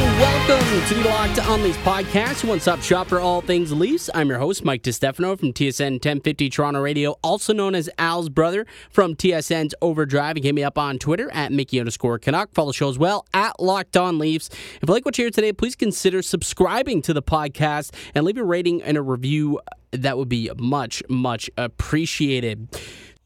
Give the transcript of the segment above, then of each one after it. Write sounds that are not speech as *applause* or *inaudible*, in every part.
And welcome to the Locked On Leafs podcast, one stop shop for all things Leafs. I'm your host, Mike DiStefano from TSN 1050 Toronto Radio, also known as Al's brother from TSN's Overdrive. And hit me up on Twitter at Mickey underscore Canuck. Follow the show as well at Locked On Leafs. If you like what you hear today, please consider subscribing to the podcast and leave a rating and a review. That would be much, much appreciated.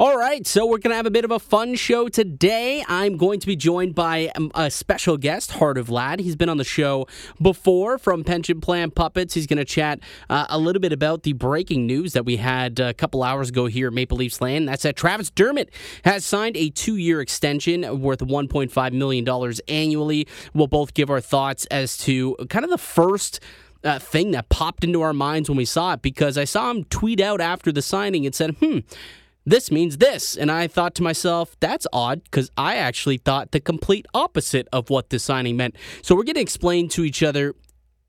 All right, so we're going to have a bit of a fun show today. I'm going to be joined by um, a special guest, Hardev Lad. He's been on the show before from Pension Plan Puppets. He's going to chat uh, a little bit about the breaking news that we had a couple hours ago here at Maple Leafs Land. That's that Travis Dermott has signed a two year extension worth $1.5 million annually. We'll both give our thoughts as to kind of the first. Uh, thing that popped into our minds when we saw it because I saw him tweet out after the signing and said, hmm, this means this. And I thought to myself, that's odd because I actually thought the complete opposite of what this signing meant. So we're going to explain to each other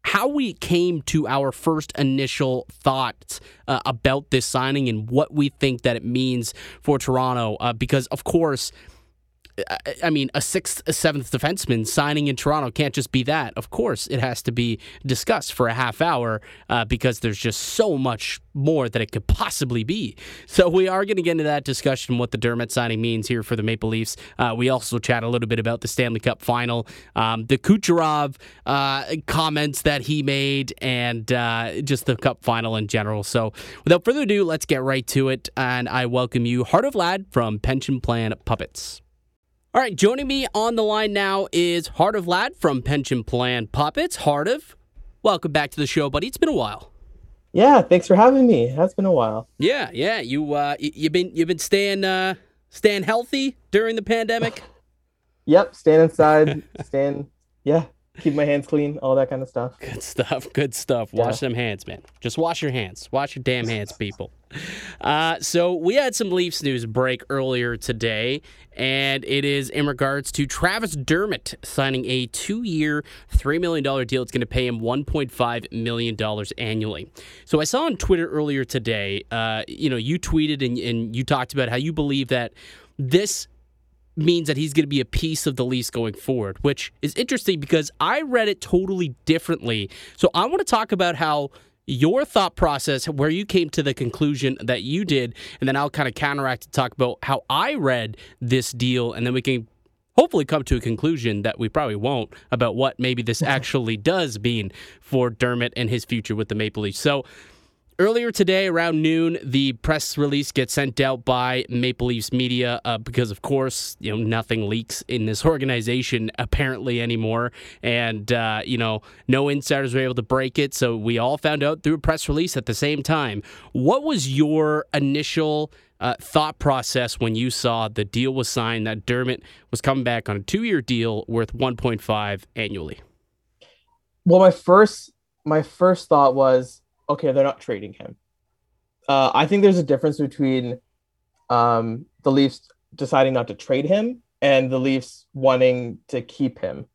how we came to our first initial thoughts uh, about this signing and what we think that it means for Toronto. Uh, because, of course, I mean, a sixth, a seventh defenseman signing in Toronto can't just be that. Of course, it has to be discussed for a half hour uh, because there's just so much more that it could possibly be. So we are going to get into that discussion what the Dermott signing means here for the Maple Leafs. Uh, we also chat a little bit about the Stanley Cup final, um, the Kucherov uh, comments that he made, and uh, just the Cup final in general. So without further ado, let's get right to it. And I welcome you, Hardev Lad from Pension Plan Puppets. All right, joining me on the line now is Hardev Lad from Pension Plan Puppets. Hardev, welcome back to the show, buddy. It's been a while. Yeah, thanks for having me. It has been a while. Yeah, yeah. You uh, you've been you've been staying uh, staying healthy during the pandemic. *laughs* yep, staying inside, *laughs* staying yeah, keep my hands clean, all that kind of stuff. Good stuff. Good stuff. Wash yeah. them hands, man. Just wash your hands. Wash your damn hands, people. Uh, so we had some Leafs news break earlier today, and it is in regards to Travis Dermott signing a two-year, three million dollar deal. It's going to pay him one point five million dollars annually. So I saw on Twitter earlier today. Uh, you know, you tweeted and, and you talked about how you believe that this means that he's going to be a piece of the Leafs going forward, which is interesting because I read it totally differently. So I want to talk about how your thought process, where you came to the conclusion that you did, and then I'll kind of counteract to talk about how I read this deal, and then we can hopefully come to a conclusion that we probably won't about what maybe this *laughs* actually does mean for Dermott and his future with the Maple Leafs. So Earlier today, around noon, the press release gets sent out by Maple Leafs media uh, because, of course, you know nothing leaks in this *laughs* organization apparently anymore, and uh, you know no insiders were able to break it. So we all found out through a press release at the same time. What was your initial uh, thought process when you saw the deal was signed that Dermott was coming back on a two-year deal worth 1.5 annually? Well, my first my first thought was okay, they're not trading him. Uh, I think there's a difference between um, the Leafs deciding not to trade him and the Leafs wanting to keep him.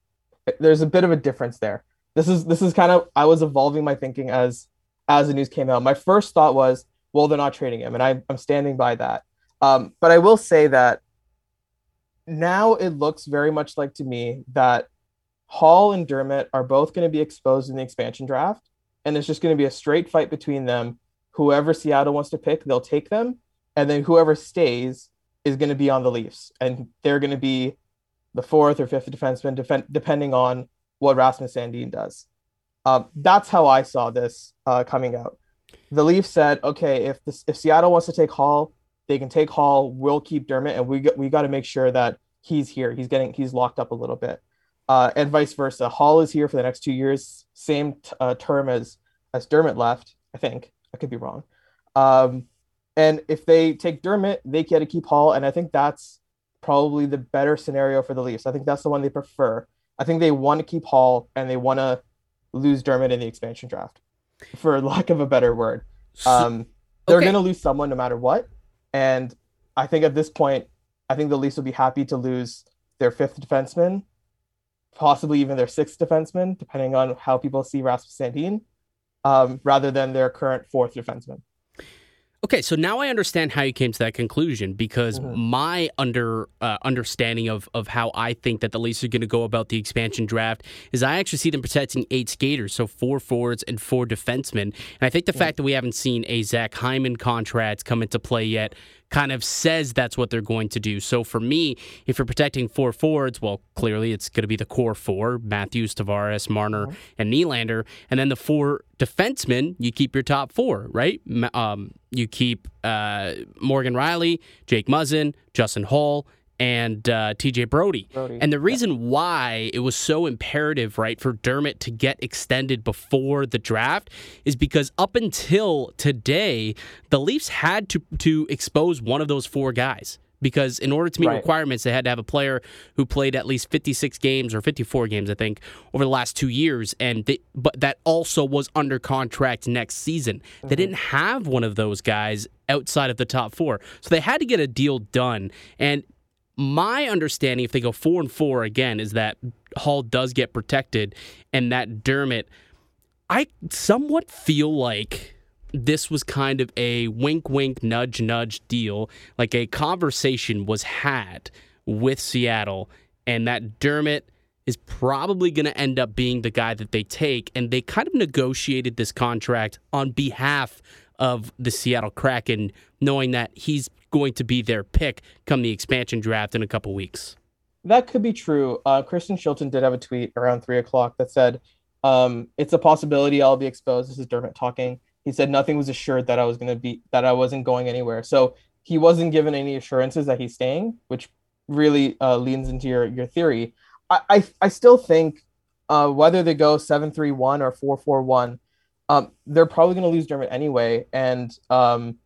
There's a bit of a difference there. This is this is kind of I was evolving my thinking as as the news came out. My first thought was, well, they're not trading him, and I, I'm standing by that. Um, but I will say that now it looks very much like to me that Holl and Dermott are both going to be exposed in the expansion draft and it's just going to be a straight fight between them. Whoever Seattle wants to pick, they'll take them, and then whoever stays is going to be on the Leafs, and they're going to be the fourth or fifth defenseman, defend, depending on what Rasmus Sandin does. Um, that's how I saw this uh, coming out. The Leafs said, okay, if this, if Seattle wants to take Holl, they can take Holl. We'll keep Dermott, and we we got to make sure that he's here. He's getting he's locked up a little bit uh, and vice versa. Holl is here for the next two years, same t- uh, term as as Dermott left. I think I could be wrong. Um, and if they take Dermott, they get to keep Holl, and I think that's probably the better scenario for the Leafs. I think that's the one they prefer. I think they want to keep Holl and they want to lose Dermott in the expansion draft, for lack of a better word. Um, they're okay. going to lose someone no matter what, and I think at this point, I think the Leafs will be happy to lose their fifth defenseman possibly even their sixth defenseman, depending on how people see Rasmus Sandin, um, rather than their current fourth defenseman. Okay, so now I understand how you came to that conclusion because mm-hmm. my under uh, understanding of of how I think that the Leafs are going to go about the expansion draft is I actually see them protecting eight skaters, so four forwards and four defensemen. And I think the mm-hmm. fact that we haven't seen a Zach Hyman contract come into play yet kind of says that's what they're going to do. So for me, if you're protecting four forwards, well, clearly it's going to be the core four Matthews, Tavares, Marner, mm-hmm. and Nylander. And then the four defensemen, you keep your top four, right? Um, you keep uh, Morgan Rielly, Jake Muzzin, Justin Holl, and uh, TJ Brody. Brodie. And the reason yeah. why it was so imperative, right, for Dermott to get extended before the draft is because up until today, the Leafs had to to expose one of those four guys. Because in order to meet right. requirements, they had to have a player who played at least 56 games or 54 games, I think, over the last two years, and they, but that also was under contract next season. Mm-hmm. They didn't have one of those guys outside of the top four, so they had to get a deal done. And my understanding, if they go four and four again, is that Holl does get protected, and that Dermott. I somewhat feel like this was kind of a wink, wink, nudge, nudge deal. Like a conversation was had with Seattle, and that Dermott is probably going to end up being the guy that they take. And they kind of negotiated this contract on behalf of the Seattle Kraken, knowing that he's going to be their pick come the expansion draft in a couple weeks. That could be true. Uh, Kristen Shilton did have a tweet around three o'clock that said, um, "It's a possibility I'll be exposed." This is Dermott talking. He said nothing was assured that I was going to be that I wasn't going anywhere. So he wasn't given any assurances that he's staying, which really uh, leans into your your theory. I I, I still think uh, whether they go seven three one or four four one, um, they're probably going to lose Dermott anyway, and um,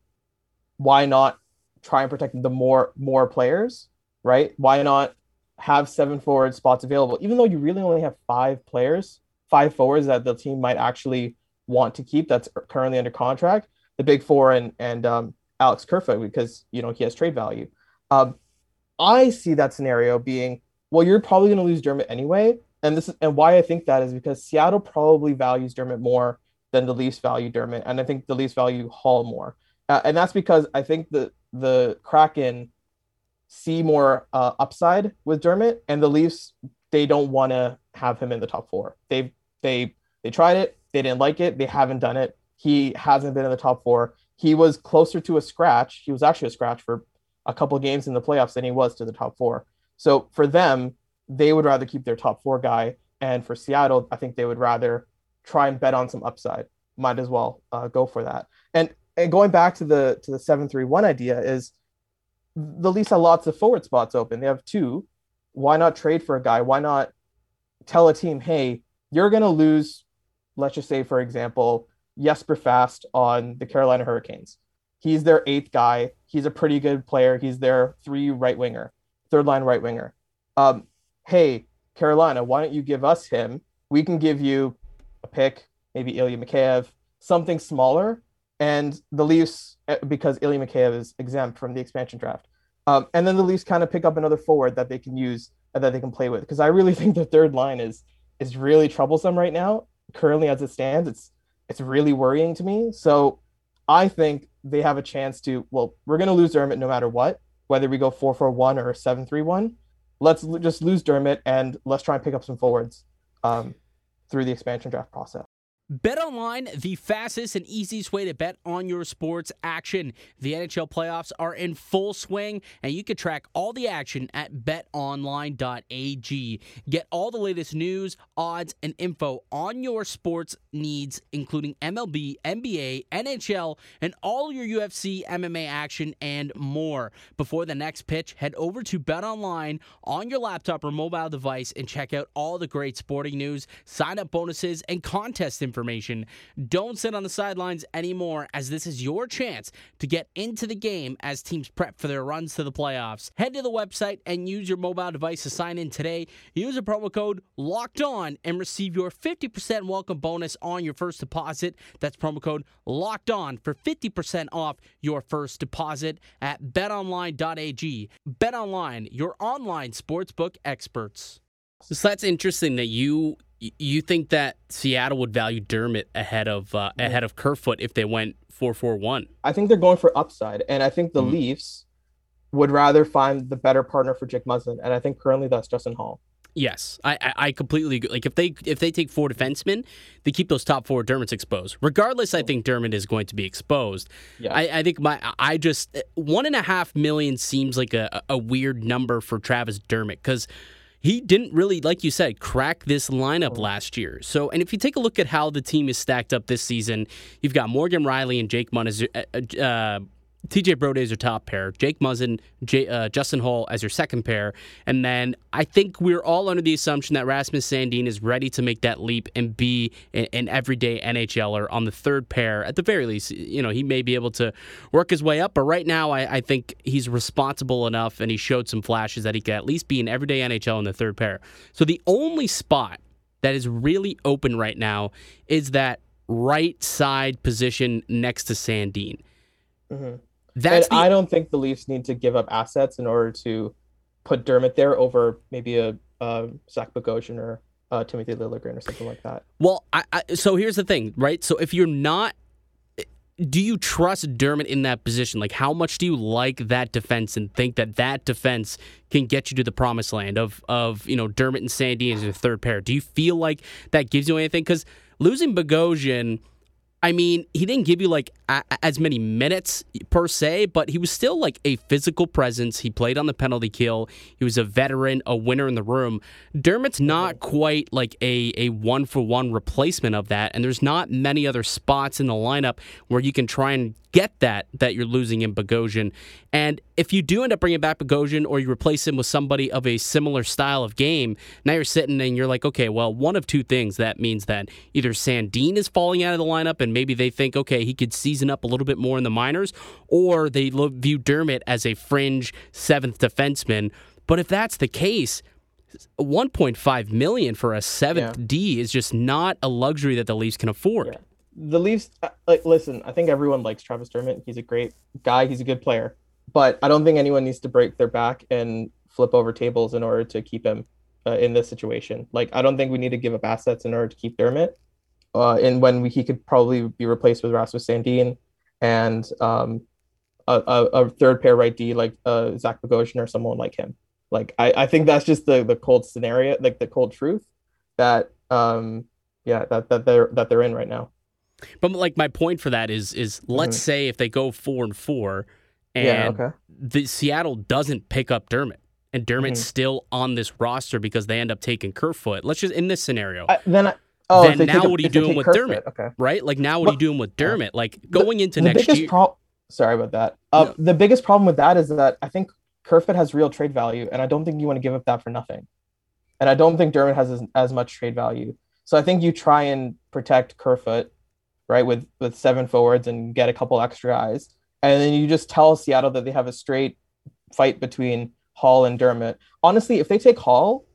why not try and protect the more more players, right? Why not have seven forward spots available, even though you really only have five players, five forwards that the team might actually want to keep that's currently under contract, the big four and and um, Alex Kerfoot because you know he has trade value. Um, I see that scenario being well, you're probably going to lose Dermott anyway, and this is and why I think that is because Seattle probably values Dermott more than the Leafs value Dermott, and I think the Leafs value Hall more, uh, and that's because I think the the Kraken see more uh, upside with Dermott, and the Leafs they don't want to have him in the top four. They they they tried it, they didn't like it, they haven't done it. He hasn't been in the top four. He was closer to a scratch. He was actually a scratch for a couple games in the playoffs than he was to the top four. So for them, they would rather keep their top four guy, and for Seattle, I think they would rather try and bet on some upside. Might as well uh, go for that. And and going back to the to the seven three one idea is the Leafs have lots of forward spots open. They have two. Why not trade for a guy? Why not tell a team, hey, you're going to lose, let's just say, for example, Jesper Fast on the Carolina Hurricanes. He's their eighth guy. He's a pretty good player. He's their three right winger, third line right winger. Um, hey, Carolina, why don't you give us him? We can give you a pick, maybe Ilya Mikheyev, something smaller, and the Leafs eh, because Ilya Mikheyev is exempt from the expansion draft. Um, and then the Leafs kind of pick up another forward that they can use and that they can play with because I really *laughs* think the third line is is really troublesome right now. Currently, as it stands, it's it's really worrying to me. So I think they have a chance to. Well, we're going to lose Dermott no matter what, whether we go four four one or seven three one. Let's just lose Dermott and let's try and pick up some forwards um, through the expansion draft process. BetOnline, the fastest and easiest way to bet on your sports action. The NHL playoffs are in full swing, and you can track all the action at betonline.ag. Get all the latest news, odds, and info on your sports needs, including MLB, NBA, NHL, and all your UFC, MMA action, and more. Before the next pitch, head over to BetOnline on your laptop or mobile device and check out all the great sporting news, sign up bonuses, and contest information information. Don't sit on the sidelines anymore, as this is your chance to get into the game as teams prep for their runs to the playoffs. Head to the website and use your mobile device to sign in today. Use a promo code LOCKED ON and receive your 50% welcome bonus on your first deposit. That's promo code LOCKED ON for 50% off your first deposit at betonline.ag. BetOnline, your online sportsbook experts. So that's interesting that you you think that Seattle would value Dermott ahead of uh, ahead of Kerfoot if they went four four one. I think they're going for upside, and I think the mm-hmm. Leafs would rather find the better partner for Jake Muzzin, and I think currently that's Justin Holl. Yes, I, I, I completely agree. Like if they if they take four defensemen, they keep those top four Dermott's exposed. Regardless, I think Dermott is going to be exposed. Yeah. I, I think my I just one and a half million seems like a, a weird number for Travis Dermott because he didn't really, like you said, crack this lineup last year. So, and if you take a look at how the team is stacked up this season, you've got Morgan Rielly and Jake Munn uh, uh TJ Brodie is your top pair, Jake Muzzin, J, uh, Justin Holl as your second pair, and then I think we're all under the assumption that Rasmus Sandin is ready to make that leap and be an, an, everyday NHLer on the third pair. At the very least, you know he may be able to work his way up, but right now I, I think he's responsible enough, and he showed some flashes that he could at least be an everyday NHL in the third pair. So the only spot that is really open right now is that right side position next to Sandin. Mm-hmm. That's the... I don't think the Leafs need to give up assets in order to put Dermott there over maybe a uh, Zach Bogosian or uh, Timothy Liljegren or something like that. Well, I, I, so here's the thing, right? So if you're not, do you trust Dermott in that position? Like, how much do you like that defense and think that that defense can get you to the promised land of of you know Dermott and Sandy as your third pair? Do you feel like that gives you anything? Because losing Bogosian I mean, he didn't give you like a- as many minutes per se, but he was still like a physical presence. He played on the penalty kill. He was a veteran, a winner in the room. Dermott's not quite like a a one for one replacement of that, and there's not many other spots in the lineup where you can try and get that that you're losing in Bogosian. And if you do end up bringing back Bogosian or you replace him with somebody of a similar style of game, now you're sitting and you're like, okay, well, one of two things. That means that either Sandin is falling out of the lineup and maybe they think, okay, he could season up a little bit more in the minors, or they view Dermott as a fringe seventh defenseman. But if that's the case, 1.5 million for a seventh yeah. D is just not a luxury that the Leafs can afford. Yeah the Leafs, uh, like, listen, I think everyone likes Travis Dermott. He's a great guy. He's a good player, but I don't think anyone needs to break their back and flip over tables in order to keep him uh, in this situation. Like, I don't think we need to give up assets in order to keep Dermott. Uh, and when we, he could probably be replaced with Rasmus Sandin and um, a, a, a, third pair right D like uh, Zach Bogosian or someone like him. Like, I, I think that's just the the cold scenario, like the cold truth that um, yeah that that they're that they're in right now. But like my point for that is is let's mm-hmm. say if they go four and four, and yeah, okay. the Seattle doesn't pick up Dermott, and Dermott's mm-hmm. still on this roster because they end up taking Kerfoot. Let's just in this scenario. I, then I, oh, then now what are you doing with Kerfoot, Dermott? Okay. Right? like now what are you doing with Dermott? Like going the, into the next year. Pro- sorry about that. Uh, no. The biggest problem with that is that I think Kerfoot has real trade value, and I don't think you want to give up that for nothing. And I don't think Dermott has as, as much trade value. So I think you try and protect Kerfoot right? With with seven forwards and get a couple extra eyes. and then you just tell Seattle that they have a straight fight between Holl and Dermott. Honestly, if they take Holl,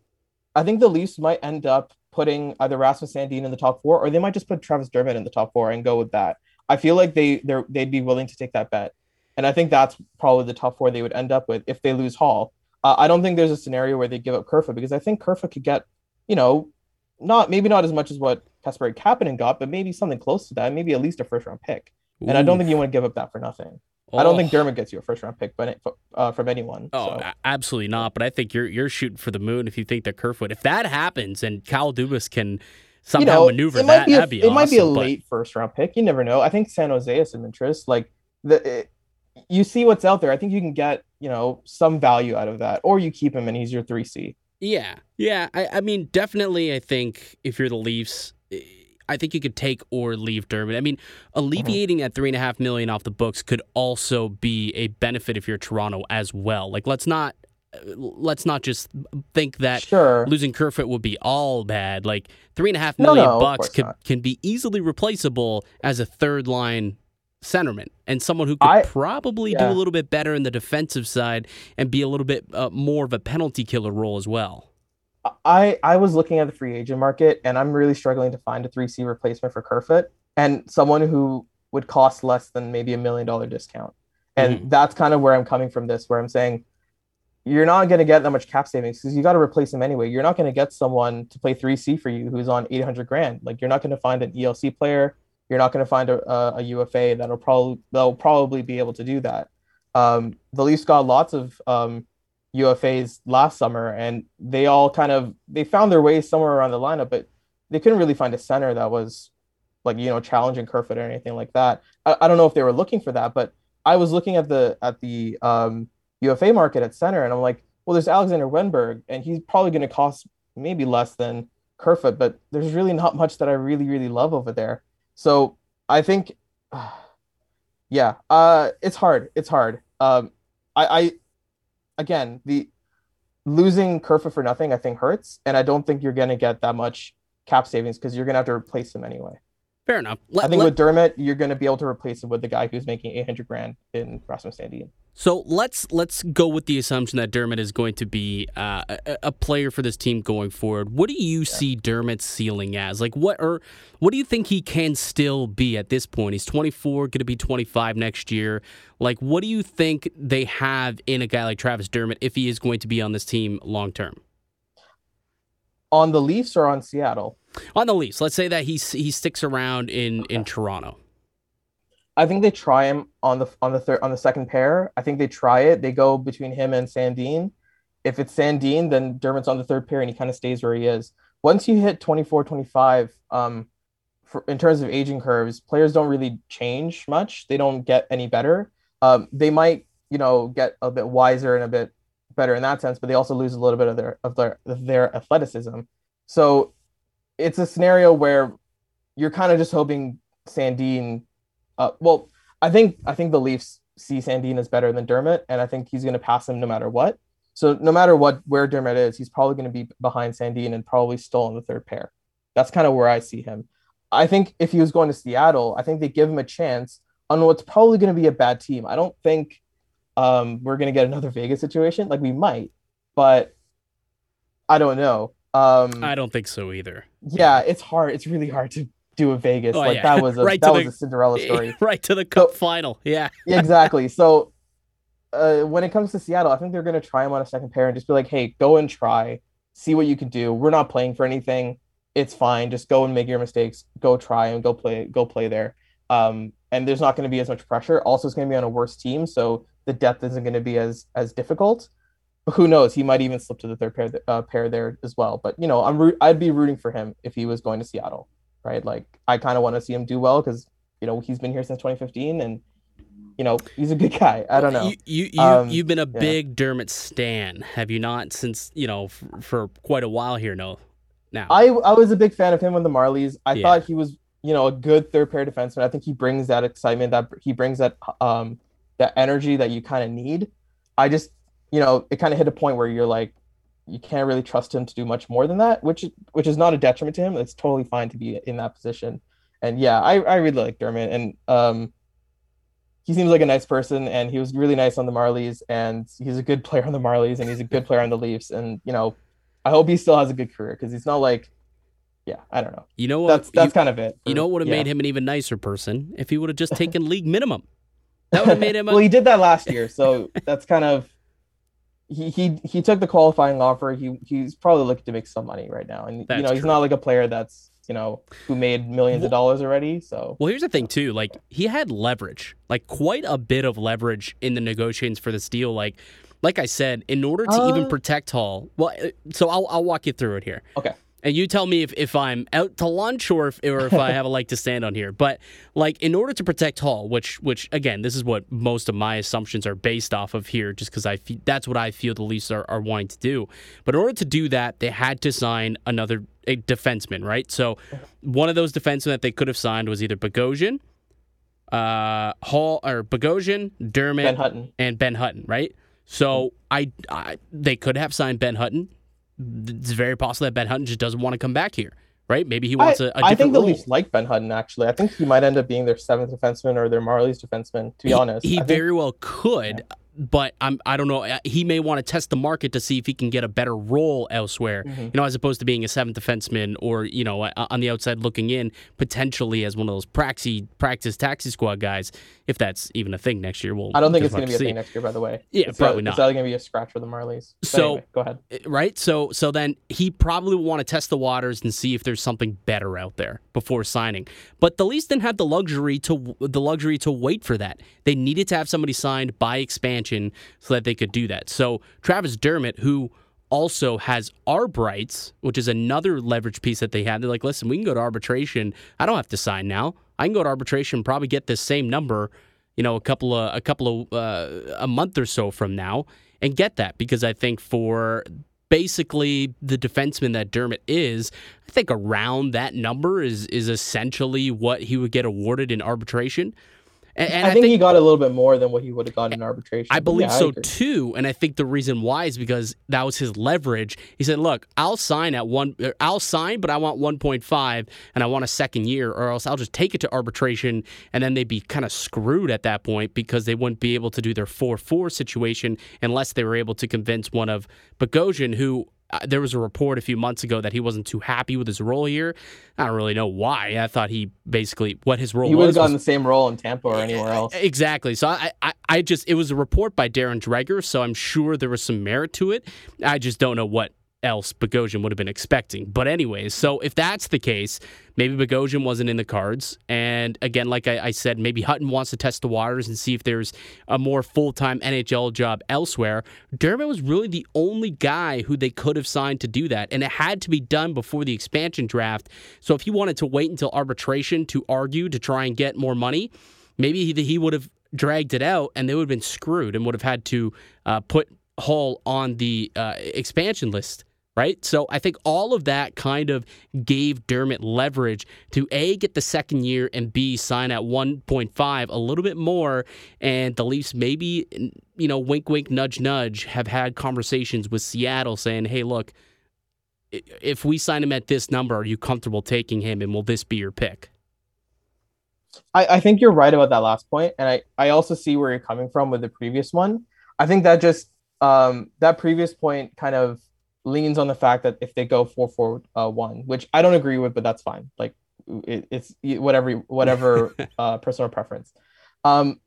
I think the Leafs might end up putting either Rasmus Sandin in the top four, or they might just put Travis Dermott in the top four and go with that. I feel like they they they'd be willing to take that bet, and I think that's probably the top four they would end up with if they lose Holl. Uh, I don't think there's a scenario where they give up Kerfoot because I think Kerfoot could get, you know, not maybe not as much as what Kasperi Kapanen got, but maybe something close to that, maybe at least a first round pick. Ooh. And I don't think you want to give up that for nothing. Oh. I don't think oh. Dermott gets you a first round pick, but uh, from anyone. Oh, so. absolutely not. But I think you're you're shooting for the moon if you think that Kerfoot. If that happens and Kyle Dubas can somehow you know, maneuver it that, be a, be it awesome, might be a but... late first round pick. You never know. I think San Jose has some interest. Like the, it, you see what's out there. I think you can get you know some value out of that, or you keep him and he's your three C. Yeah, yeah. I, I mean, definitely. I think if you're the Leafs, eh, I think you could take or leave Dermott. I mean, alleviating uh-huh. that three and a half million off the books could also be a benefit if you're Toronto as well. Like, let's not let's not just think that sure. losing Kerfoot would be all bad. Like three and a half million no, no, bucks can can be easily replaceable as a third line centerman and someone who could I, probably yeah. do a little bit better in the defensive side and be a little bit uh, more of a penalty killer role as well. I I was looking at the free agent market and I'm really struggling to find a 3C replacement for Kerfoot and someone who would cost less than maybe a million dollar discount. And mm-hmm. that's kind of where I'm coming from this where I'm saying you're not going to get that much cap savings because you got to replace him anyway. You're not going to get someone to play 3C for you who's on 800 grand. Like you're not going to find an ELC player. You're not going to find a, a, a, UFA that'll probably that'll probably be able to do that. Um, the Leafs got lots of um, UFAs last summer, and they all kind of they found their way somewhere around the lineup, but they couldn't really find a center that was like you know challenging Kerfoot or anything like that. I, I don't know if they were looking for that, but I was looking at the at the um, UFA market at center, and I'm like, well, there's Alexander Wennberg, and he's probably going to cost maybe less than Kerfoot, but there's really not much that I really really love over there. So I think, *sighs* yeah, uh, it's hard. It's hard. Um, I, I again the losing Kerfoot for nothing I think hurts, and I don't think you're going to get that much cap savings because you're going to have to replace him anyway. Fair enough. Let, I think let, with Dermott, you're going to be able to replace him with the guy who's making 800 grand in Rasmus Sandin. So let's let's go with the assumption that Dermott is going to be uh, a, a, player for this team going forward. What do you yeah. see Dermott's ceiling as? Like what or what do you think he can still be at this point? He's 24, going to be 25 next year. Like what do you think they have in a guy like Travis Dermott if he is going to be on this team long term? On the Leafs or on Seattle? On the Leafs. Let's say that he he sticks around in okay. in Toronto. I think they try him on the on the third on the second pair. I think they try it. They go between him and Sandin. If it's Sandin, then Dermott's on the third pair and he kind of stays where he is. Once you hit 24, 25, um, for, in terms of aging curves, players don't really change much. They don't get any better. Um, they might, you know, get a bit wiser and a bit better in that sense, but they also lose a little bit of their of their of their athleticism. So it's a scenario where you're kind of just hoping Sandin. Uh, well, I think I think the Leafs see Sandin as better than Dermott, and I think he's going to pass him no matter what. So no matter what where Dermott is, he's probably going to be behind Sandin and probably still on the third pair. That's kind of where I see him. I think if he was going to Seattle, I think they give him a chance on what's probably going to be a bad team. I don't think um, we're going to get another *laughs* Vegas situation. Like we might, but I don't know. Um, I don't think so either. Yeah, it's hard. It's really hard to do a Vegas. Oh, like yeah. that was a *laughs* right that was the, a Cinderella *laughs* story. Right to the cup so, final. Yeah. *laughs* exactly. So uh, when it comes to Seattle, I think they're going to try him on a second pair and just be like, "Hey, go and try, see what you can do. We're not playing for anything. It's fine. Just go and make your mistakes. Go try and go play. Go play there. Um, and there's not going to be as much pressure. Also, it's going to be on a worse team, so the depth isn't going to be as as difficult. Who knows? He might even slip to the third pair uh, pair there as well. But you know, I'm root- I'd be rooting for him if he was going to Seattle, right? Like I kind of want to see him do well because you know he's been here since 2015 and you know he's a good guy. I don't know. You you, you um, you've been a yeah. big Dermott stan, have you not? Since you know f- for quite a while here. No, now I I was a big fan of him with the Marlies. I yeah. thought he was you know a good third pair defenseman. I think he brings that excitement that he brings that um that energy that you kind of need. I just, you know, it kind of hit a point where you're like, you can't really trust him to do much more than that, which which is not a detriment to him. It's totally fine to be in that position. And yeah, I, I really like Dermott, and um, he seems like a nice person, and he was really nice on the Marlies, and he's a good player on the Marlies, and he's a good player on the Leafs, and you know, I hope he still has a good career because he's not like, yeah, I don't know. You know what? That's that's you, kind of it. For, you know what would have yeah. made him an even nicer person if he would have just *laughs* taken league minimum. That would have made him. A... well, he did that last year, so that's kind of he he he took the qualifying offer. He he's probably looking to make some money right now, and that's you know he's not like a player that's you know who made millions well, of dollars already. So well, here's the thing too. Like he had leverage, like quite a bit of leverage in the negotiations for this deal. Like like I said, in order to uh, even protect Holl, well, uh, so I'll I'll walk you through it here. Okay and you tell me if, if I'm out to lunch or if, or if I have a leg to stand on here. But like in order to protect Holl, which which again, this is what most of my assumptions are based off of here, just because I fe- that's what I feel the Leafs are, are wanting to do. But in order to do that, they had to sign another a defenseman, right? So one of those defensemen that they could have signed was either Bogosian, uh, Holl or Bogosian, Dermott, ben and Ben Hutton, right? So I, I they could have signed Ben Hutton it's very possible that Ben Hutton just doesn't want to come back here, right? Maybe he wants I, a, a different I think the role. Leafs like Ben Hutton, actually. I think he might end up being their seventh defenseman or their Marlies defenseman, to be he, honest. He very well could. Yeah. But I'm I don't know. uh, He may want to test the market to see if he can get a better role elsewhere. Mm-hmm. You know, as opposed to being a seventh defenseman or you know uh, on the outside looking in potentially as one of those praxi practice taxi squad guys. If that's even a thing next year, we'll. I don't think it's going to be a see. thing next year. By the way, Yeah, it's probably a, not. It's going to be a scratch for the Marlies. But So- anyway, go ahead. right? So so then he probably will want to test the waters and see if there's something better out there before signing. But the Leafs didn't have the luxury to the luxury to wait for that. They needed to have somebody signed by expansion so that they could do that. So Travis Dermott, who also has arb rights, which is another leverage piece that they had. They're like, listen, we can go to arbitration. I don't have to sign now. I can go to arbitration, and probably get this same number, you know, a couple of a couple of uh, a month or so from now, and get that because I think for basically the defenseman that Dermott is, I think around that number is is essentially what he would get awarded in arbitration. And, and I, think he got a little bit more than what he would have gotten in arbitration. I believe yeah, so agree. too, and I think the reason why is because that was his leverage. He said, "Look, I'll sign at one. er, I'll sign, but I want 1.5, and I want a second year, or else I'll just take it to arbitration, and then they'd be kind of screwed at that point because they wouldn't be able to do their 4-4 situation unless they were able to convince one of Bogosian, who." Uh, there was a report a few months ago that he wasn't too happy with his role here. I don't really know why. I thought he basically what his role He would was have was gotten the same role in Tampa or anywhere else. Exactly. So I, I, I just it was a report by Darren Dreger, so I'm sure there was some merit to it. I just don't know what else Bogosian would have been expecting. But anyways, so if that's the case, maybe Bogosian wasn't in the cards. And again, like I, I said, maybe Hutton wants to test the waters and see if there's a more full time NHL job elsewhere. Dermott was really the only guy who they could have signed to do that, and it had to be done before the expansion draft. So if he wanted to wait until arbitration to argue to try and get more money, maybe he, he would have dragged it out and they would have been screwed and would have had to uh, put Holl on the uh, expansion list. Right. So I think all of that kind of gave Dermott leverage to A, get the second year, and B, sign at 1.5, a little bit more. And the Leafs maybe, you know, wink, wink, nudge, nudge, have had conversations with Seattle saying, hey, look, if we sign him at this number, are you comfortable taking him? And will this be your pick? I, I think you're right about that last point, and I, I also see where you're coming from with the previous one. I think that just um that previous point kind of leans on the fact that if they go four four uh, one, which I don't agree with, but that's fine. Like it, it's whatever whatever *laughs* uh, personal preference. Um,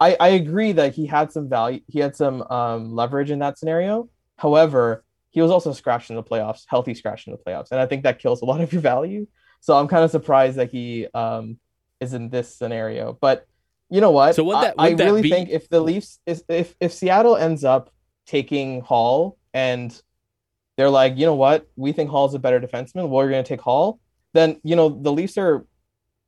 I I agree that he had some value, he had some um leverage in that scenario. However, he was also scratched in the playoffs, healthy scratch in the playoffs, and I think that kills a lot of your value. So I'm kind of surprised that he um is in this scenario. But you know what? So what that- I, I really be- think if the Leafs is if if Seattle ends up taking Holl and they're like, you know what, we think Holl's a better defenseman, Well, we're gonna take Holl, then you know the Leafs are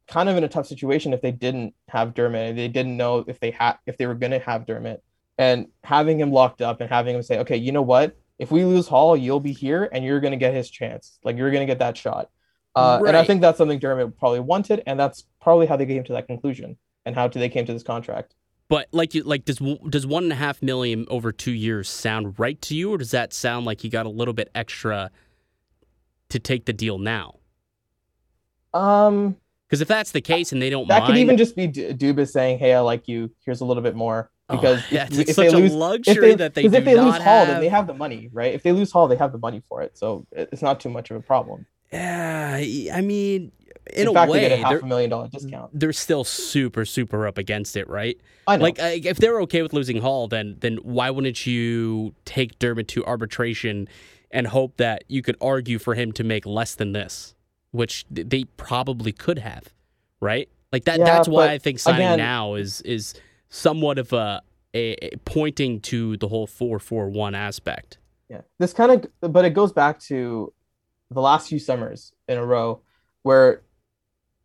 kind of in a tough situation if they didn't have Dermott. they didn't know if they had if they were gonna have Dermott, And having him locked up and having him say, okay, you know what? If we lose Holl, you'll be here and you're gonna get his chance. Like you're gonna get that shot. Uh, And I think that's something Dermott probably wanted, and that's probably how they came to that conclusion and how they came to this contract. But like you like does does one and a half million over two years sound right to you, or does that sound like you got a little bit extra to take the deal now? Um, Because if that's the case and they don't that mind, could even just be D- Dubas saying, "Hey, I like you. Here's a little bit more." Oh, Because *laughs* yeah, if, it's if such they a lose, luxury if they, that they 'cause do if they lose not Holl, then have. they have the money, right? If they lose Holl, they have the money for it, so it's not too much of a problem. Yeah, I mean, in, In, a fact, way, they get a half a million dollar discount. they're still super super up against it, right? I know. Like if they're okay with losing Holl, then then why wouldn't you take Dermott to arbitration and hope that you could argue for him to make less than this, which they probably could have, right? Like that. Yeah, that's why I think signing again- now is is somewhat of a, a, a pointing to the whole four four one aspect. Yeah. This kind of, but it goes back to the last few summers in a row where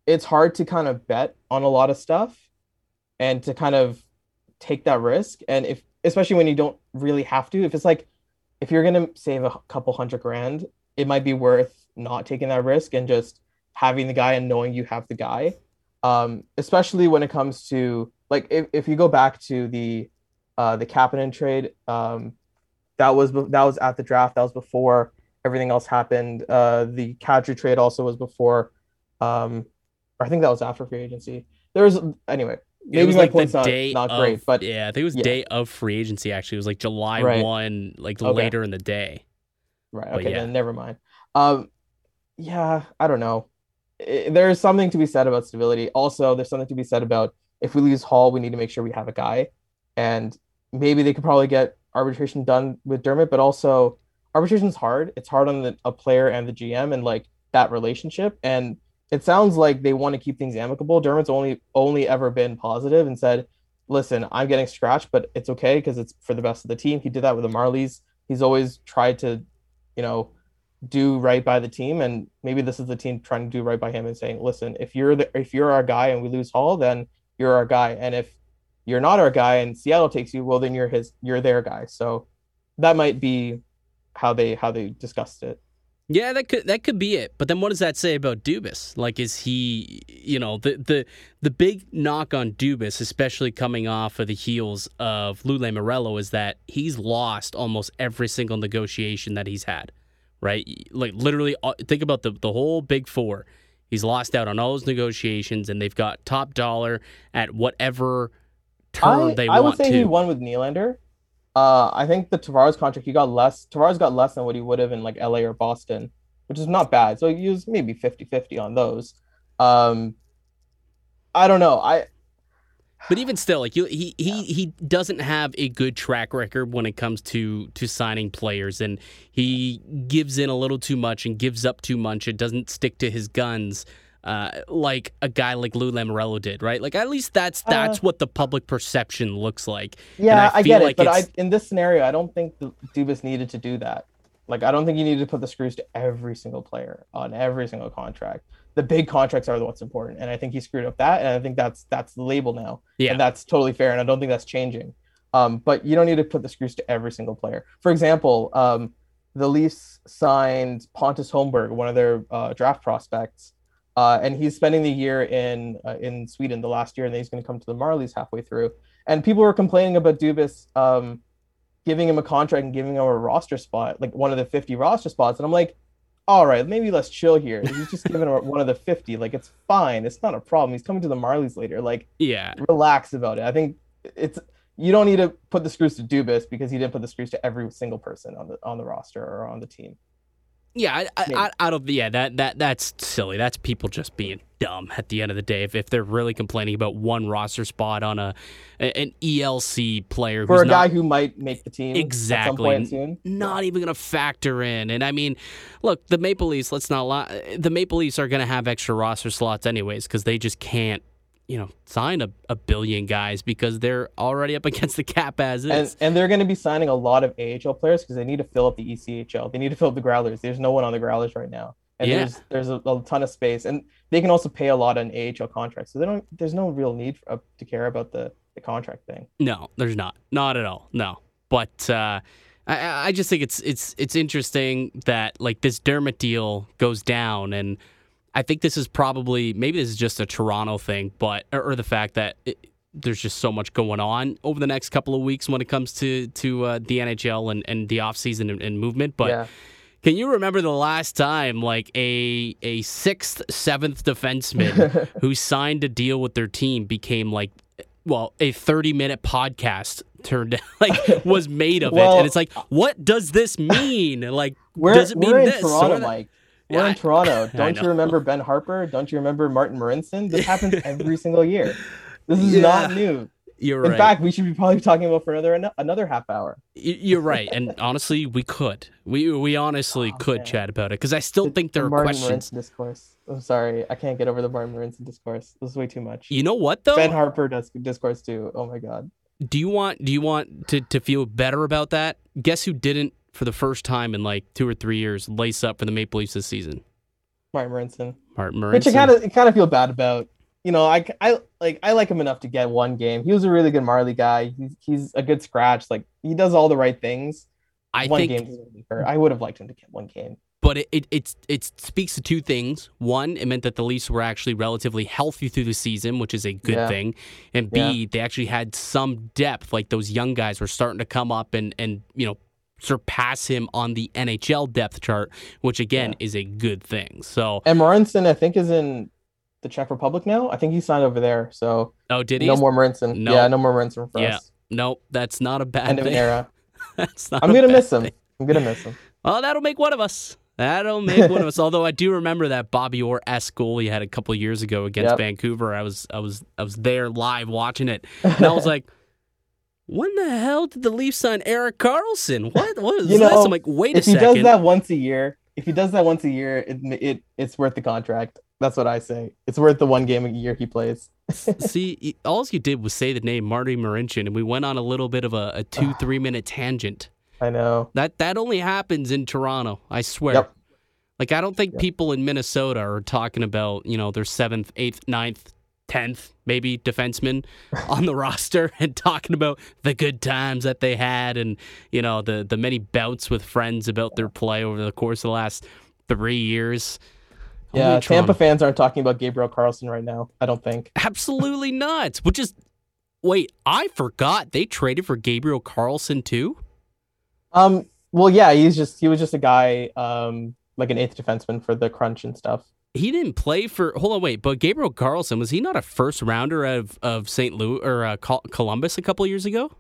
it's hard to kind of bet on a lot of stuff and to kind of take that risk. And if, especially when you don't really have to, if it's like, if you're going to save a couple hundred grand, it might be worth not taking that risk and just having the guy and knowing you have the guy. Um, especially when it comes to like, if, if you go back to the, uh, the Kapanen trade, um, that was that was at the draft. That was before everything else happened. Uh, the Kadri trade also was before. Um, I think that was after free agency. There was anyway. Maybe it was my like the not, day not of, great, but yeah, I think it was yeah. day of free agency. Actually, it was like July Right. one, like Okay. later in the day. Right. But Okay. yeah. Then never mind. Um, yeah, I don't know. I- There's something to be said about stability. Also, there's something to be said about if we lose Holl, we need to make sure we have a guy, and maybe they could probably get arbitration done with Dermott. But also, arbitration's hard. It's hard on the a player and the GM and like that relationship. And it sounds like they want to keep things amicable. Dermott's only only ever been positive and said, "Listen, I'm getting scratched, but it's okay because it's for the best of the team." He did that with the Marlies. He's always tried to, you know, do right by the team, and maybe this is the team trying to do right by him and saying, "Listen, if you're the if you're our guy and we lose Holl, then you're our guy, and if you're not our guy and Seattle takes you, well, then you're his you're their guy." So that might be how they how they discussed it. Yeah, that could that could be it. But then what does that say about Dubas? Like is he you know, the the the big knock on Dubas, especially coming off of the heels of Lou Lamoriello, is that he's lost almost every single negotiation that he's had. Right? Like literally uh, think about the the whole big four. He's lost out on all those negotiations and they've got top dollar at whatever term I, they I want to. I would say to. he won with Nylander. Uh, I think the Tavares contract he got less. Tavares got less than what he would have in like LA or Boston, which is not bad. So he was maybe 50-50 on those. Um, I don't know. I But even still, like you, he he he doesn't have a good track record when it comes to to signing players, and he gives in a little too much and gives up too much. It doesn't stick to his guns. Uh, like a guy like Lou Lamoriello did, right? Like at least that's that's Uh, what the public perception looks like. yeah, I I, feel get it, like but I in this scenario, I don't think the Dubas needed to do that. Like, I don't think you needed to put the screws to every single player on every single contract. The big contracts are the what's important, and I think he screwed up that, and I think that's that's the label now. Yeah. and that's totally fair, and I don't think that's changing. Um, but you don't need to put the screws to every single player. For example, um, the Leafs signed Pontus Holmberg, one of their uh, draft prospects, uh, and he's spending the year in uh, in Sweden, the last year, and then he's going to come to the Marlies halfway through. And people were complaining about Dubas um, giving him a contract and giving him a roster spot, like one of the 50 roster spots. And I'm like, all right, maybe let's chill here. He's just giving him one of the 50. Like, it's fine. It's not a problem. He's coming to the Marlies later. Like, Yeah, relax about it. I think it's you don't need to put the screws to Dubas because he didn't put the screws to every single person on the on the roster or on the team. Yeah. I, I, Maybe. I, I don't. Yeah, that that that's silly. That's people just being dumb. At the end of the day, if if they're really complaining about one roster spot on a an ELC player For a not, guy who might make the team Exactly. not even going to factor in. And I mean, look, the Maple Leafs, let's not lie, the Maple Leafs are going to have extra roster slots anyways because they just can't, you know, sign a, a billion guys because they're already up *laughs* against the cap as is. And and they're going to be signing a lot of AHL players because they need to fill up the ECHL. They need to fill up the Growlers. There's no one on the Growlers right now, and Yeah. there's there's a, a ton of space, and they can also pay a lot on AHL contracts. So they don't. There's no real need for, uh, to care about the the contract thing. No, there's not. Not at all. No. But uh, I, I just think it's it's it's interesting that like this Dermot deal goes down, and I think this is probably maybe this is just a Toronto thing, but or, or the fact that it, there's just so much going on over the next couple of weeks when it comes to to uh, the NHL and and the offseason and, and movement. But yeah, can you remember the last time like a a sixth, seventh defenseman *laughs* who signed a deal with their team became like well, a 30 minute podcast turned *laughs* like was made of it. And it's like, what does this mean? Like does it mean this? Toronto, or? Mike. We're Yeah, in Toronto. *laughs* Don't you remember Ben Harpur? Don't you remember Martin Marincin? This happens *laughs* every single year. This is Yeah. not new. You're right. In right. fact, we should be probably talking about for another another half hour. You're right. And *laughs* honestly, we could. We we honestly Oh, could man. chat about it because I still The- think there the are Martin questions. Marinson discourse. I'm sorry, I can't get over the Martin Marincin discourse. This is way too much. You know what though? Ben Harpur does discourse too. Oh my god. do you want do you want to, to feel better about that? Guess who didn't for the first time in like two or three years lace up for the Maple Leafs this season? Martin Marincin. Martin Marincin. Which I kind of kind of feel bad about. You know, I, I like I like him enough to get one game. He was a really good Marley guy. He's he's a good scratch. Like he does all the right things. I one think game doesn't really hurt. I would have liked him to get one game. but it, it it it speaks to two things. One, it meant that the Leafs were actually relatively healthy through the season, which is a good Yeah. thing. And B, they actually had some depth. Like those young guys were starting to come up and and you know surpass him on the NHL depth chart, which again is a good thing. So And Marincin, I think, is in the Czech Republic now. I think he signed over there. So Oh, did he? no more Marincin. No. Yeah, no more Marincin for Yeah. us. Nope, that's not a bad End of an era. *laughs* that's not I'm gonna miss him. thing. I'm gonna miss him. *laughs* Well, that'll make one of us. That'll make one of *laughs* us. Although I do remember that Bobby Orr esque goal he had a couple years ago against Yep. Vancouver. I was I was I was there live watching it, and I was like, "When the hell did the Leafs sign Erik Karlsson? What what is You this?" know, I'm like, "Wait a second. if he does that once a year, if he does that once a year, it, it it's worth the contract. That's what I say. It's worth the one game a year he plays. See, all you did was say the name Marty Marincin, and we went on a little bit of a, a two *sighs* three minute tangent. I know. That that only happens in Toronto. I swear. Yep. Like I don't think people in Minnesota are talking about you know their seventh, eighth, ninth, tenth, maybe defenseman *laughs* on the roster *laughs* and talking about the good times that they had and you know the the many bouts with friends about their play over the course of the last three years. Yeah, in Toronto. Tampa fans aren't talking about Gabriel Carlsson right now. I don't think. *laughs* Absolutely not. Which is wait, I forgot they traded for Gabriel Carlsson too. Um. Well, yeah, he's just he was just a guy, um, like an eighth defenseman for the crunch and stuff. He didn't play for. Hold on, wait. But Gabriel Carlsson was he not a first rounder of of St. Louis or uh, Columbus a couple years ago?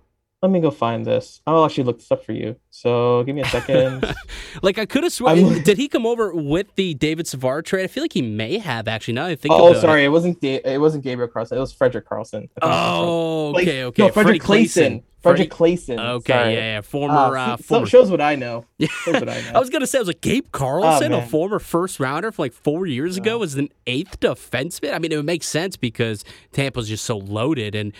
Let me go find this. I'll actually look this up for you. So give me a second. *laughs* Like I could have sworn. *laughs* Did he come over with the David Savard trade? I feel like he may have actually. Now I think. oh, sorry, It. it wasn't da- it wasn't Gabriel Carlsson. It was Frederick Carlson. I think that's. Oh, okay, okay. No, Frederick Freddie Claesson. Fredrik Claesson. Okay, Sorry. yeah, yeah. Former. Ah, uh, former shows what I know. *laughs* Shows what I know. I was gonna say, I was like Gabe Carlson, a Oh, man. former first rounder from like four years ago, was an eighth defenseman. I mean, it would make sense because Tampa's just so loaded. And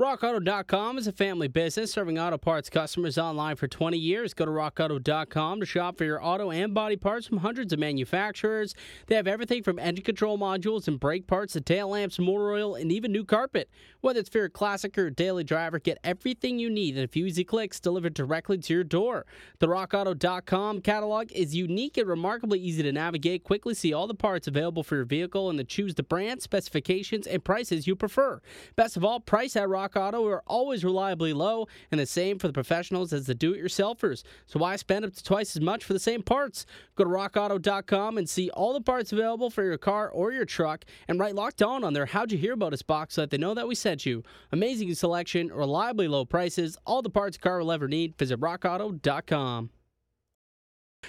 RockAuto.com is a family business serving auto parts customers online for 20 years. Go to RockAuto.com to shop for your auto and body parts from hundreds of manufacturers. They have everything from engine control modules and brake parts to tail lamps, motor oil, and even new carpet. Whether it's for your classic or daily driver, get everything you need in a few easy clicks delivered directly to your door. The RockAuto.com catalog is unique and remarkably easy to navigate. Quickly see all the parts available for your vehicle and then choose the brand, specifications, and prices you prefer. Best of all, price at Rock Auto are always reliably low, and the same for the professionals as the do-it-yourselfers. So why spend up to twice as much for the same parts? Go to RockAuto.com and see all the parts available for your car or your truck, and write Locked On on their How'd You Hear About Us box so that they know that we sent you. Amazing selection, reliably low prices, all the parts a car will ever need. Visit RockAuto.com.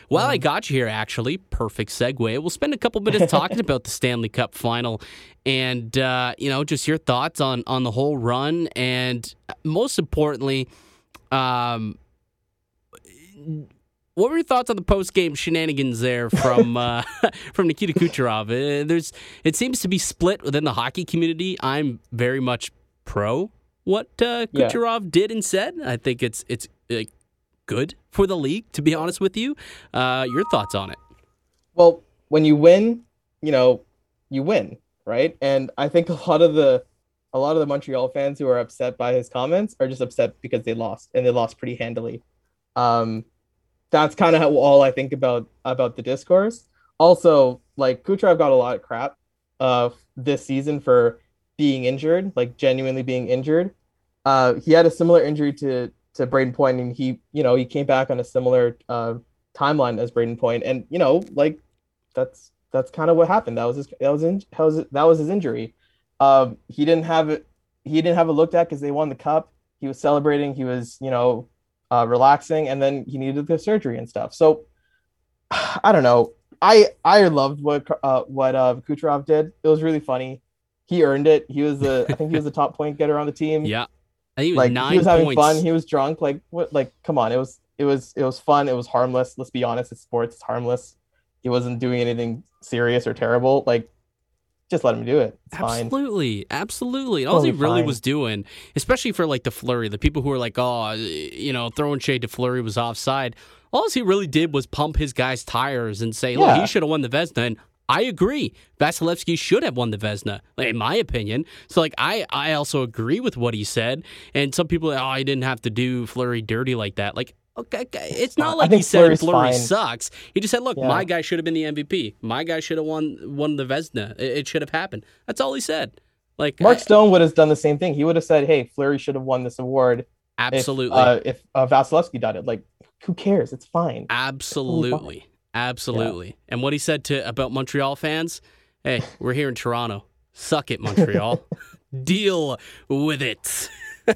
Well, I got you here, actually, perfect segue. We'll spend a couple minutes talking *laughs* about the Stanley Cup final, and uh, you know, just your thoughts on on the whole run, and most importantly, um, what were your thoughts on the post game shenanigans there from *laughs* uh, *laughs* from Nikita Kucherov? Uh, there's it seems to be split within the hockey community. I'm very much pro what uh, Yeah. Kucherov did and said. I think it's it's uh, good for the league, to be honest with you. Uh, your thoughts on it? Well, when you win, you know, you win, right? And I think a lot of the a lot of the Montreal fans who are upset by his comments are just upset because they lost and they lost pretty handily. Um, that's kind of all I think about about the discourse. Also, like Kucherov got a lot of crap uh this season for being injured, like genuinely being injured. Uh, he had a similar injury to to Brayden Point, and he, you know, he came back on a similar uh timeline as Brayden Point, and you know, like that's that's kind of what happened. That was his that was in, that was that was his injury. Um, he didn't have it. He didn't have it looked at because they won the cup. He was celebrating. He was you know uh, relaxing, and then he needed the surgery and stuff. So *sighs* I don't know. I I loved what uh, what uh, Kucherov did. It was really funny. He earned it. He was the I think he was the *laughs* top point getter on the team. Yeah, I think like nine he was having points. fun. He was drunk. Like what? Like come on. It was it was it was fun. It was harmless. Let's be honest. It's sports. It's harmless. He wasn't doing anything serious or terrible. Like just let him do it. It's fine. Absolutely, absolutely. And all he really fine. was doing, especially for like the Fleury, the people who were like, "Oh, you know, throwing shade to Fleury was offside." All he really did was pump his guys' tires and say, "Look, he should have won the Vezina." And I agree, Vasilevskiy should have won the Vezina, in my opinion. So, like, I I also agree with what he said. And some people, oh, he didn't have to do Fleury dirty like that. Like, okay, okay, it's not I like he said Fleury fine. sucks. He just said, "Look, Yeah. my guy should have been the MVP. My guy should have won won the Vezina. It, it should have happened." That's all he said. Like, Mark I- Stone would have done the same thing. He would have said, "Hey, Fleury should have won this award absolutely, if uh, if uh, Vasilevskiy done it." Like, who cares? It's fine. absolutely, absolutely. And what he said to about Montreal fans, Hey, we're here in Toronto. Suck it, Montreal. *laughs* Deal with it. *laughs*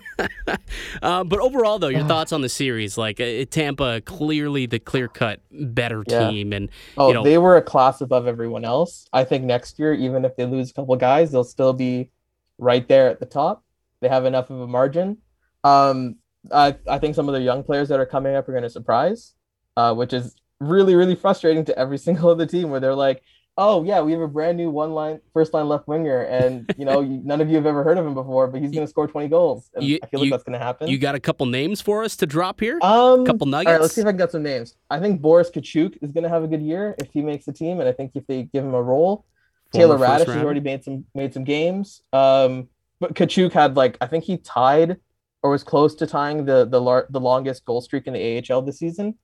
uh, but overall, though, your thoughts on the series? Like uh, Tampa, clearly the clear cut better Yeah. team, and Oh, you know, they were a class above everyone else. I think next year, even if they lose a couple guys, they'll still be right there at the top. They have enough of a margin. Um, I I think some of the young players that are coming up are going to surprise, uh, which is really really frustrating to every *laughs* single other team where they're like, oh yeah, we have a brand new one line first line left winger, and you know none of you have ever heard of him before, but he's going to score twenty goals. And You- I feel like you- that's going to happen. you got a couple names for us to drop here. Um, couple All right, nuggets? let's see if I can get some names. I think Boris Katchouk is going to have a good year if he makes the team, and I think if they give him a role, Taylor Former first Raddysh has already made some made some games. Um, but Katchouk had like I think he tied or was close to tying the the lar- the longest goal streak in the AHL this season,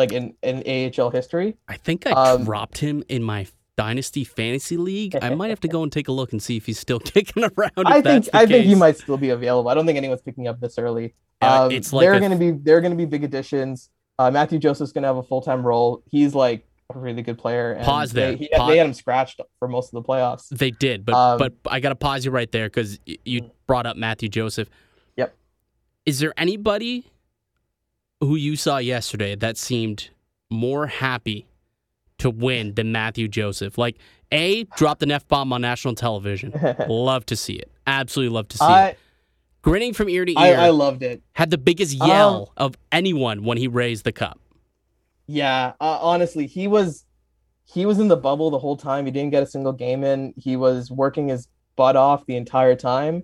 like in in AHL history. I think I um, dropped him in my dynasty fantasy league. I might have to *laughs* go and take a look and see if he's still *laughs* kicking around. I think I think he might still be available. I don't think anyone's picking up this early. Yeah, Um, it's like they're a- going to be they're going to be big additions. Uh, Mathieu Joseph's going to have a full time role. He's like a really good player. And Pause they, there. He, Pause. They had him scratched for most of the playoffs. They did, but Um, but I got to pause you right there because you brought up Mathieu Joseph. Yep. Is there anybody who you saw yesterday that seemed more happy to win than Mathieu Joseph? Like, a dropped an f bomb on national television. *laughs* love to see it. Absolutely love to see I, it. Grinning from ear to ear. I loved it. had the biggest Um, yell of anyone when he raised the cup. Yeah, uh, honestly, he was he was in the bubble the whole time. He didn't get a single game in. He was working his butt off the entire time.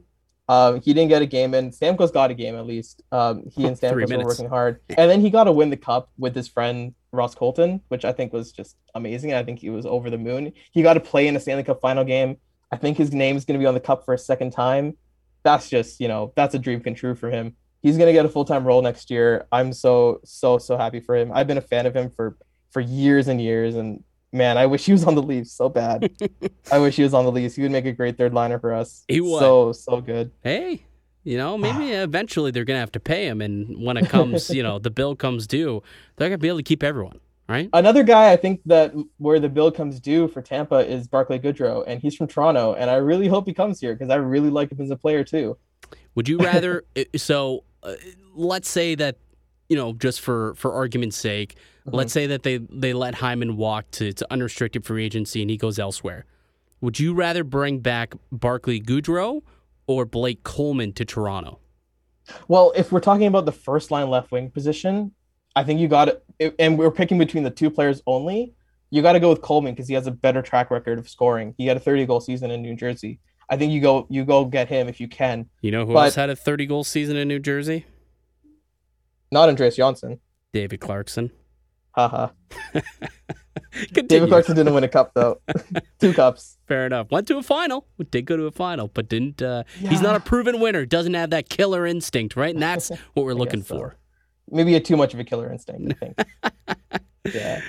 Um, he didn't get a game in. Stamkos got a game at least. Um, he and Three Stamkos were working hard, and then he got to win the cup with his friend Ross Colton, which I think was just amazing. I think he was over the moon. He got to play in a Stanley Cup final game. I think his name is going to be on the cup for a second time. That's just you know that's a dream come true for him he's gonna get a full time role next year. I'm so so so happy for him. I've been a fan of him for for years and years, and man, I wish he was on the Leafs so bad. *laughs* I wish he was on the Leafs. He would make a great third liner for us. He would. So so good. Hey, you know, maybe *sighs* eventually they're going to have to pay him. And when it comes, you know, the bill comes due, they're going to be able to keep everyone, right? Another guy I think that where the bill comes due for Tampa is Barclay Goodrow, and he's from Toronto, and I really hope he comes here because I really like him as a player too. Would you rather? *laughs* so uh, let's say that, you know, just for, for argument's sake, mm-hmm. let's say that they, they let Hyman walk to, to unrestricted free agency and he goes elsewhere. Would you rather bring back Barclay Goodrow or Blake Coleman to Toronto? Well, if we're talking about the first line left wing position, I think you got it, and we're picking between the two players only. You got to go with Coleman because he has a better track record of scoring. He had a 30 goal season in New Jersey. I think you go you go get him if you can. You know who But- else had a 30 goal season in New Jersey? Not Andreas Johnsson. David Clarkson. Haha. *laughs* David Clarkson didn't win a cup though. *laughs* two cups. Fair enough. Went to a final. Did go to a final, but didn't. Uh, He's not a proven winner. Doesn't have that killer instinct, right? And that's *laughs* what we're looking so. for. Maybe a too much of a killer instinct. I think. yeah.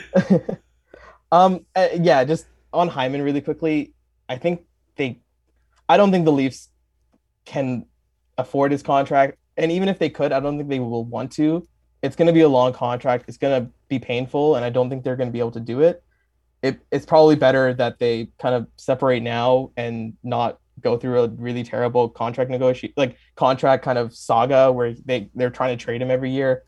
um. uh, yeah. Just on Hyman really quickly. I think they. I don't think the Leafs can afford his contract, and even if they could, I don't think they will want to. It's going to be a long contract. It's going to be painful, and I don't think they're going to be able to do it. It, it's probably better that they kind of separate now and not go through a really terrible contract negotiation, like contract kind of saga where they they're trying to trade him every year.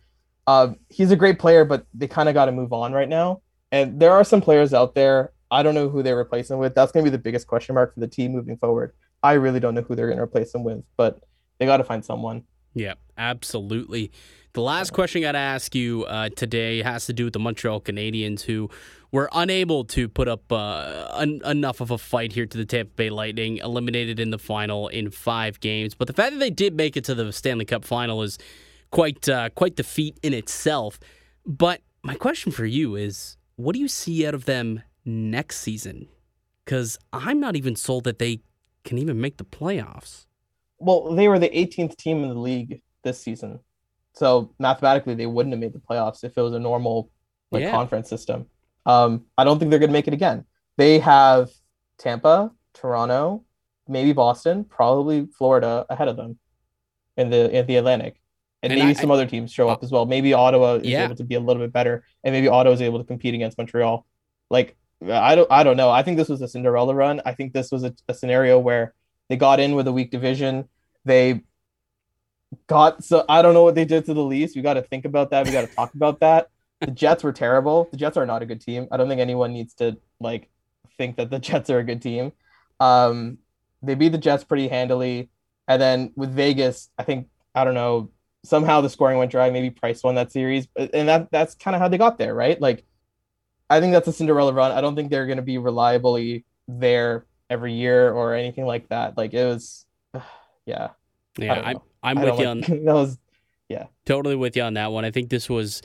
Uh, he's a great player, but they kind of got to move on right now. And there are some players out there. I don't know who they're replacing with. That's going to be the biggest question mark for the team moving forward. I really don't know who they're going to replace him with, but they got to find someone. Yeah, absolutely. The last question I got to ask you uh, today has to do with the Montreal Canadiens, who were unable to put up uh, en- enough of a fight here to the Tampa Bay Lightning, eliminated in the final in five games. But the fact that they did make it to the Stanley Cup final is quite uh, quite the feat in itself. But my question for you is, what do you see out of them next season? Because I'm not even sold that they can even make the playoffs. Well, they were the 18th team in the league this season. So mathematically, they wouldn't have made the playoffs if it was a normal like Yeah. conference system. Um, I don't think they're going to make it again. They have Tampa, Toronto, maybe Boston, probably Florida ahead of them in the in the Atlantic, and, And maybe I- some other teams show up as well. Maybe Ottawa is Yeah. able to be a little bit better, and maybe Ottawa is able to compete against Montreal. Like I don't I don't know. I think this was a Cinderella run. I think this was a, a scenario where they got in with a weak division. They got so I don't know what they did to the Leafs. We got to think about that. We got to talk about that. The Jets were terrible. The Jets are not a good team. I don't think anyone needs to like think that the *laughs* Jets are a good team. Um, they beat the Jets pretty handily, and then with Vegas, I think I don't know somehow the scoring went dry. Maybe Price won that series, and that that's kind of how they got there, right? Like, I think that's a Cinderella run. I don't think they're going to be reliably there every year or anything like that. Like it was, *sighs* yeah. Yeah, I'm I'm with you on *laughs* that. Was yeah, totally with you on that one. I think this was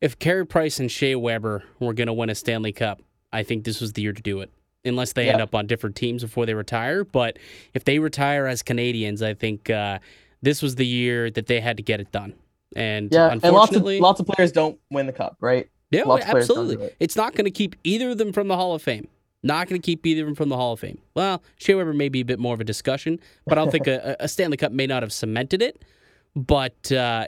if Carey Price and Shea Weber were going to win a Stanley Cup, I think this was the year to do it. Unless they yeah. end up on different teams before they retire, but if they retire as Canadians, I think uh, this was the year that they had to get it done. And yeah, unfortunately, and lots of lots of players don't win the cup, right? Yeah, absolutely. It. It's not going to keep either of them from the Hall of Fame. Not going to keep either of them from the Hall of Fame. Well, Shea Weber may be a bit more of a discussion, but I don't think a, a, Stanley Cup may not have cemented it. But uh,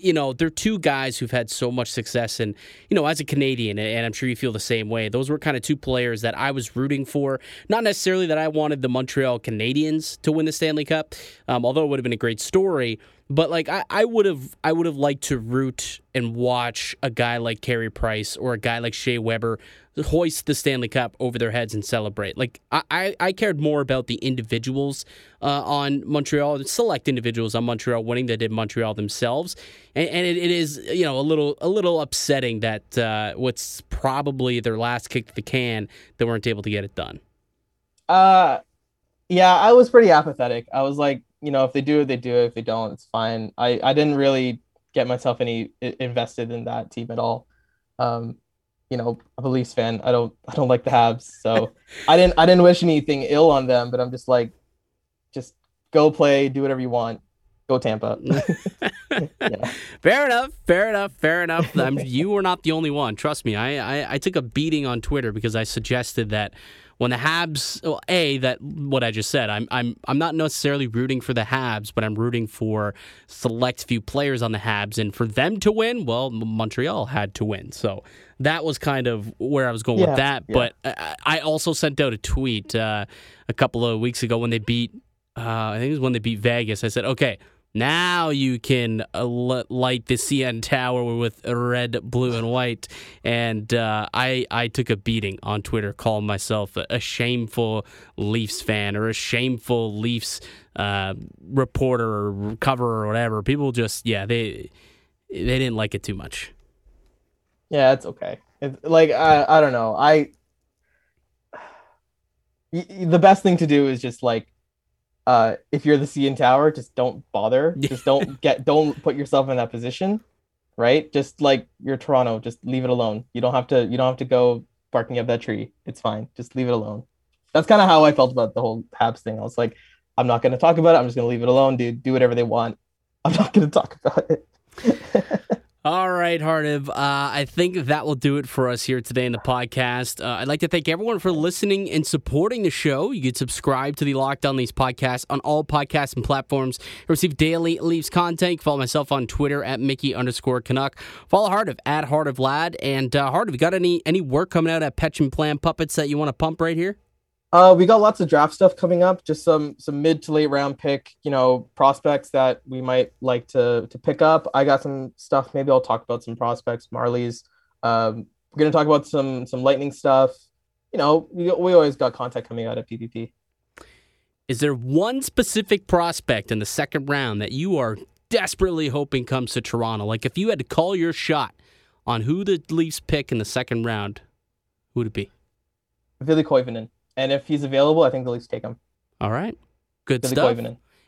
you know, they're two guys who've had so much success, and you know, as a Canadian, and I'm sure you feel the same way. Those were kind of two players that I was rooting for. Not necessarily that I wanted the Montreal Canadiens to win the Stanley Cup, um, although it would have been a great story. But like I would have, I would have liked to root and watch a guy like Carey Price or a guy like Shea Weber hoist the Stanley Cup over their heads and celebrate. Like I, I cared more about the individuals uh, on Montreal, select individuals on Montreal winning that did Montreal themselves, and, and it, it is you know a little a little upsetting that uh, what's probably their last kick to the can they weren't able to get it done. Uh, yeah, I was pretty apathetic. I was like, you know, if they do it, they do it. If they don't, it's fine. I, I didn't really get myself any invested in that team at all. Um, you know, I'm a Leafs fan. I don't I don't like the Habs, so *laughs* I didn't I didn't wish anything ill on them. But I'm just like, just go play, do whatever you want. Go Tampa. *laughs* yeah. Fair enough. Fair enough. Fair enough. *laughs* you were not the only one. Trust me. I, I I took a beating on Twitter because I suggested that when the Habs, well, a that what I just said, I'm I'm I'm not necessarily rooting for the Habs, but I'm rooting for select few players on the Habs, and for them to win, well, Montreal had to win, so that was kind of where I was going yeah, with that. Yeah. But I, I also sent out a tweet uh, a couple of weeks ago when they beat, uh, I think it was when they beat Vegas. I said, okay now you can uh, light the CN Tower with red, blue, and white. And uh, I I took a beating on Twitter, calling myself a, shameful Leafs fan or a shameful Leafs uh, reporter or cover or whatever. People just yeah they they didn't like it too much. Yeah, it's okay. It's, like I I don't know I. *sighs* The best thing to do is just like uh, if you're the CN Tower, just don't bother. *laughs* Just don't get don't put yourself in that position, right? Just like you're Toronto, just leave it alone. You don't have to you don't have to go barking up that tree. It's fine. Just leave it alone. That's kind of how I felt about the whole Habs thing. I was like, I'm not going to talk about it. I'm just going to leave it alone, dude. Do whatever they want. I'm not going to talk about it. *laughs* All right, Hardev. Uh, I think that will do it for us here today in the podcast. Uh, I'd like to thank everyone for listening and supporting the show. You can subscribe to the Locked On Leafs podcast on all podcasts and platforms. receive daily Leafs content. You can follow myself on Twitter at Mickey underscore Canuck. Follow Hardev at Hardev Lad. And uh, Hardev, you got any any work coming out at Pension Plan Puppets that you want to pump right here? Uh, we got lots of draft stuff coming up. Just some some mid to late round pick, you know, prospects that we might like to to pick up. I got some stuff. Maybe I'll talk about some prospects. Marley's. Um, we're gonna talk about some some lightning stuff. You know, we we always got content coming out of PPP. Is there one specific prospect in the second round that you are desperately hoping comes to Toronto? Like if you had to call your shot on who the Leafs pick in the second round, who would it be? Ville Koivunen. And if he's available, I think the Leafs take him. All right. Good stuff.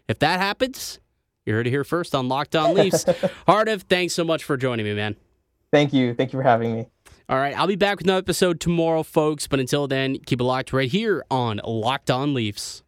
If that happens, you heard it here first on Locked On Leafs. *laughs* Hardev, thanks so much for joining me, man. Thank you. Thank you for having me. All right. I'll be back with another episode tomorrow, folks. But until then, keep it locked right here on Locked On Leafs.